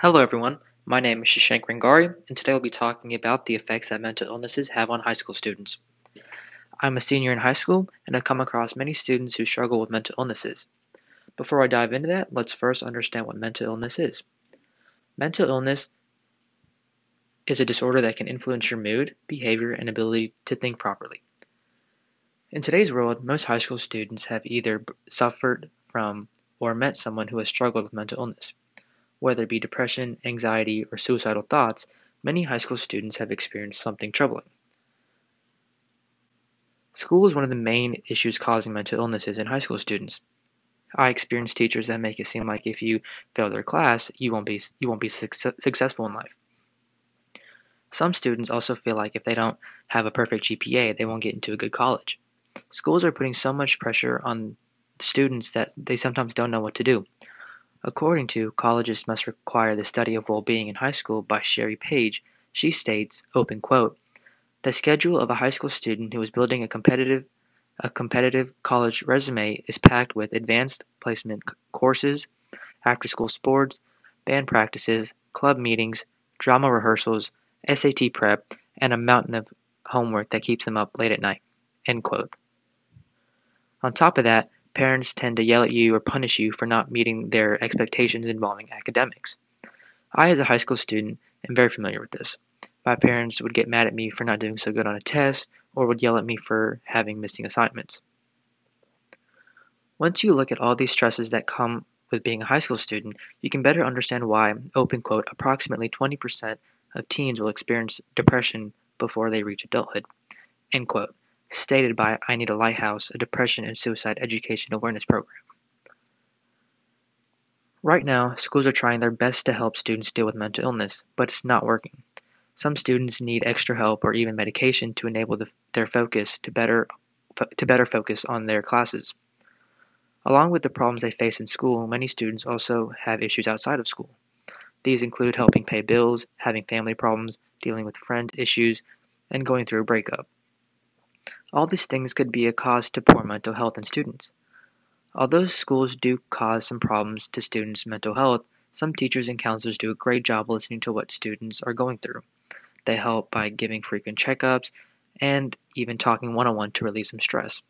Hello everyone, my name is Shashank Rangari, and today we'll be talking about the effects that mental illnesses have on high school students. I'm a senior in high school, and I've come across many students who struggle with mental illnesses. Before I dive into that, let's first understand what mental illness is. Mental illness is a disorder that can influence your mood, behavior, and ability to think properly. In today's world, most high school students have either suffered from or met someone who has struggled with mental illness. Whether it be depression, anxiety, or suicidal thoughts, many high school students have experienced something troubling. School is one of the main issues causing mental illnesses in high school students. I experience teachers that make it seem like if you fail their class, you won't be you won't be success, successful in life. Some students also feel like if they don't have a perfect GPA, they won't get into a good college. Schools are putting so much pressure on students that they sometimes don't know what to do. According to Colleges Must Require the Study of Well-Being in High School by Sherry Page, she states, open quote, "The schedule of a high school student who is building a competitive a competitive college resume is packed with advanced placement courses, after-school sports, band practices, club meetings, drama rehearsals, SAT prep, and a mountain of homework that keeps them up late at night." End quote. On top of that, Parents tend to yell at you or punish you for not meeting their expectations involving academics. I, as a high school student, am very familiar with this. My parents would get mad at me for not doing so good on a test or would yell at me for having missing assignments. Once you look at all these stresses that come with being a high school student, you can better understand why, open quote, approximately 20% of teens will experience depression before they reach adulthood, end quote stated by I Need a Lighthouse, a depression and suicide education awareness program. Right now, schools are trying their best to help students deal with mental illness, but it's not working. Some students need extra help or even medication to enable the, their focus to better to better focus on their classes. Along with the problems they face in school, many students also have issues outside of school. These include helping pay bills, having family problems, dealing with friend issues, and going through a breakup. All these things could be a cause to poor mental health in students. Although schools do cause some problems to students' mental health, some teachers and counselors do a great job listening to what students are going through. They help by giving frequent checkups and even talking one on one to relieve some stress.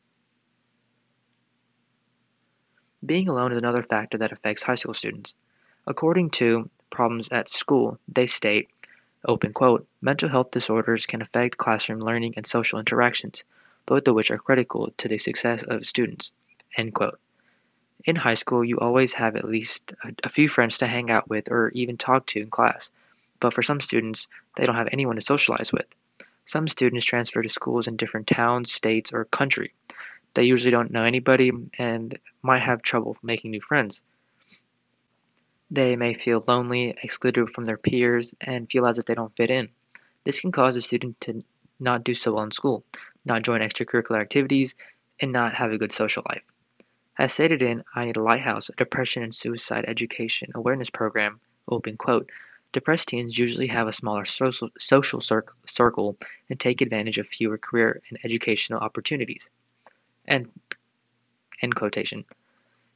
Being alone is another factor that affects high school students. According to Problems at School, they state, open quote, mental health disorders can affect classroom learning and social interactions both of which are critical to the success of students. End quote. In high school, you always have at least a, a few friends to hang out with or even talk to in class, but for some students, they don't have anyone to socialize with. Some students transfer to schools in different towns, states, or country. They usually don't know anybody and might have trouble making new friends. They may feel lonely, excluded from their peers, and feel as if they don't fit in. This can cause a student to not do so well in school, not join extracurricular activities, and not have a good social life. As stated in I Need a Lighthouse, a depression and suicide education awareness program, open quote, depressed teens usually have a smaller social, circle and take advantage of fewer career and educational opportunities. End, end quotation.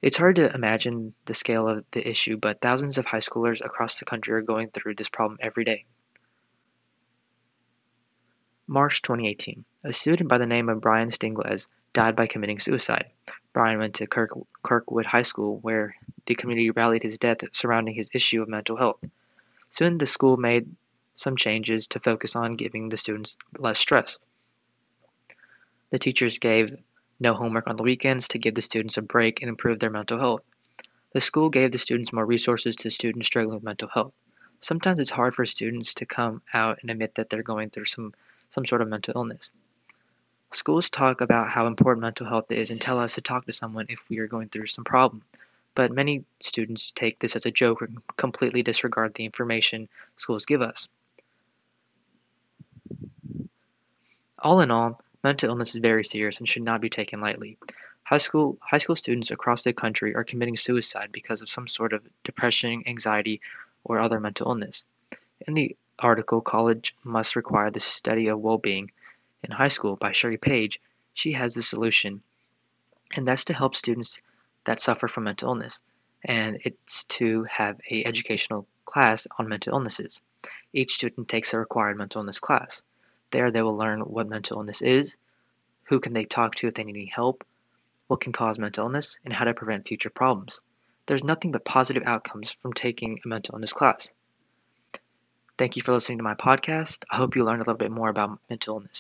It's hard to imagine the scale of the issue, but thousands of high schoolers across the country are going through this problem every day. March 2018. A student by the name of Brian Stingles died by committing suicide. Brian went to Kirk, Kirkwood High School, where the community rallied his death surrounding his issue of mental health. Soon the school made some changes to focus on giving the students less stress. The teachers gave no homework on the weekends to give the students a break and improve their mental health. The school gave the students more resources to students struggling with mental health. Sometimes it's hard for students to come out and admit that they're going through some some sort of mental illness. Schools talk about how important mental health is and tell us to talk to someone if we are going through some problem, but many students take this as a joke or completely disregard the information schools give us. All in all, mental illness is very serious and should not be taken lightly. High school, high school students across the country are committing suicide because of some sort of depression, anxiety, or other mental illness. In the article College Must Require the Study of Well-Being in High School by Sherry Page, she has the solution, and that's to help students that suffer from mental illness, and it's to have a educational class on mental illnesses. Each student takes a required mental illness class. There they will learn what mental illness is, who can they talk to if they need any help, what can cause mental illness, and how to prevent future problems. There's nothing but positive outcomes from taking a mental illness class. Thank you for listening to my podcast. I hope you learned a little bit more about mental illness.